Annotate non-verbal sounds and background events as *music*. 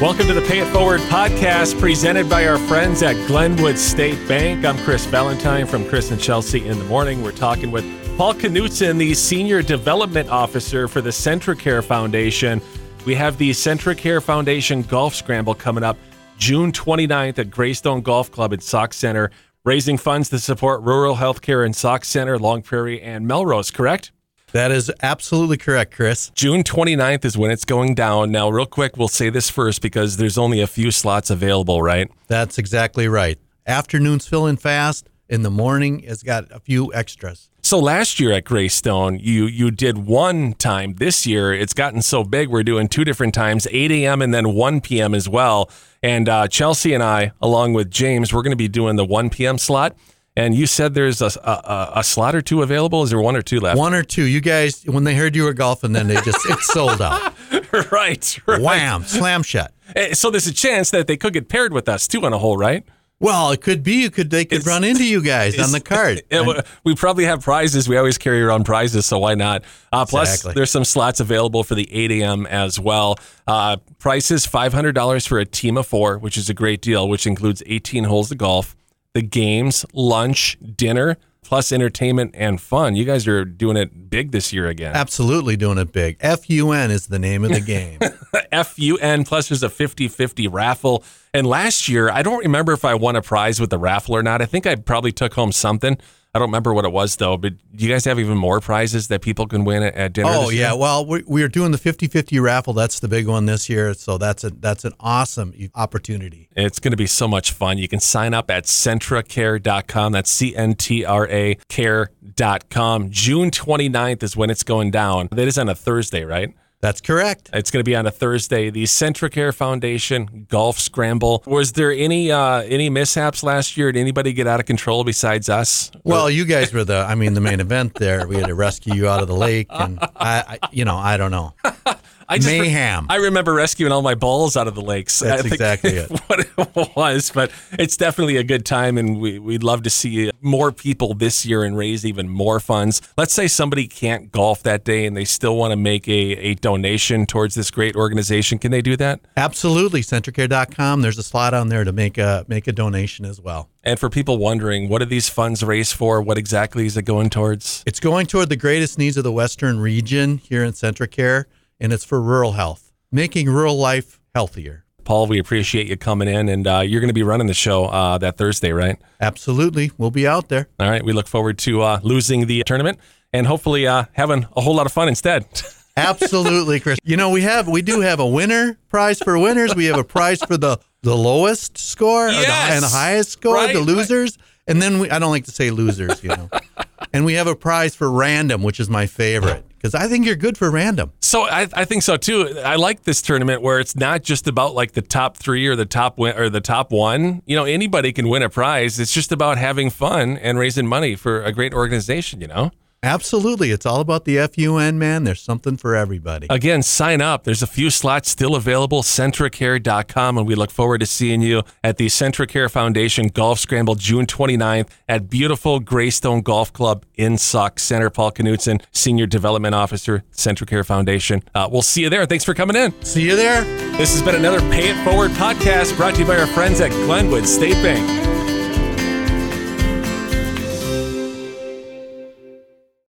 Welcome to the Pay It Forward podcast presented by our friends at Glenwood State Bank. I'm Chris Valentine from Chris and Chelsea in the morning. We're talking with Paul Knutson, the Senior Development Officer for the Centracare Foundation. We have the Centracare Foundation Golf Scramble coming up June 29th at Greystone Golf Club at Sauk Centre, raising funds to support rural healthcare in Sauk Centre, Long Prairie, and Melrose, correct? That is absolutely correct, Chris. June 29th is when it's going down. Now, real quick, we'll say this first because there's only a few slots available, right? That's exactly right. Afternoons fill in fast. In the morning, it's got a few extras. So last year at Greystone, you you did one time. This year, it's gotten so big, we're doing two different times, 8 a.m. and then 1 p.m. as well. And uh, Chelsea and I, along with James, we're going to be doing the 1 p.m. slot. And you said there's a, a, a, slot or two available. Is there one or two left? One or two. You guys, when they heard you were golfing, then they just it's sold out. *laughs* right, right. Wham! Slam shut. Eh, so there's a chance that they could get paired with us too on a hole, right? Well, it could be. You could they could it's, run into you guys on the *laughs* cart. It, we probably have prizes. We always carry around prizes, so why not? Uh, plus, exactly. there's some slots available for the 8 a.m. as well. Uh, prices $500 for a team of four, which is a great deal, which includes 18 holes of golf the games, lunch, dinner, plus entertainment and fun. You guys are doing it big this year again. Absolutely doing it big. FUN is the name of the game. *laughs* FUN, plus there's a 50 50 raffle. And last year, I don't remember if I won a prize with the raffle or not. I think I probably took home something. I don't remember what it was though, but do you guys have even more prizes that people can win at, at dinner? Oh yeah, well we, we are doing the 50-50 raffle. That's the big one this year, so that's a that's an awesome opportunity. It's going to be so much fun. You can sign up at centracare.com. That's C N T R A care.com. June 29th is when it's going down. That is on a Thursday, right? That's correct. It's going to be on a Thursday. The Centracare Foundation Golf Scramble. Was there any uh, any mishaps last year? Did anybody get out of control besides us? Well, you guys were the I mean the main event there. We had to rescue you out of the lake, and I, I you know I don't know. I just mayhem. Re- I remember rescuing all my balls out of the lakes. That's exactly it. *laughs* What it was, but it's definitely a good time, and we we'd love to see more people this year and raise even more funds. Let's say somebody can't golf that day and they still want to make a, a donation towards this great organization. Can they do that? Absolutely. Centracare.com. There's a slot on there to make a make a donation as well. And for people wondering, what are these funds raised for? What exactly is it going towards? It's going toward the greatest needs of the Western region here in Centracare and it's for rural health, making rural life healthier. Paul, we appreciate you coming in, and uh, you're going to be running the show uh, that Thursday, right? Absolutely. We'll be out there. All right. We look forward to uh, losing the tournament and hopefully uh, having a whole lot of fun instead. *laughs* Absolutely, Chris. You know, we have we do have a winner prize for winners. We have a prize for the the lowest score yes. the, and the highest score, right, the losers. Right. And then we, I don't like to say losers, you know. And we have a prize for random, which is my favorite because I think you're good for random. So I, I think so too. I like this tournament where it's not just about like the top three or the top win or the top one. You know, anybody can win a prize. It's just about having fun and raising money for a great organization. You know. Absolutely. It's all about the FUN, man. There's something for everybody. Again, sign up. There's a few slots still available. centracare.com, And we look forward to seeing you at the CentraCare Foundation Golf Scramble June 29th at beautiful Greystone Golf Club in Sauk Centre. Paul Knutson, Senior Development Officer, CentraCare Foundation. Uh, we'll see you there. Thanks for coming in. See you there. This has been another Pay It Forward podcast brought to you by our friends at Glenwood State Bank.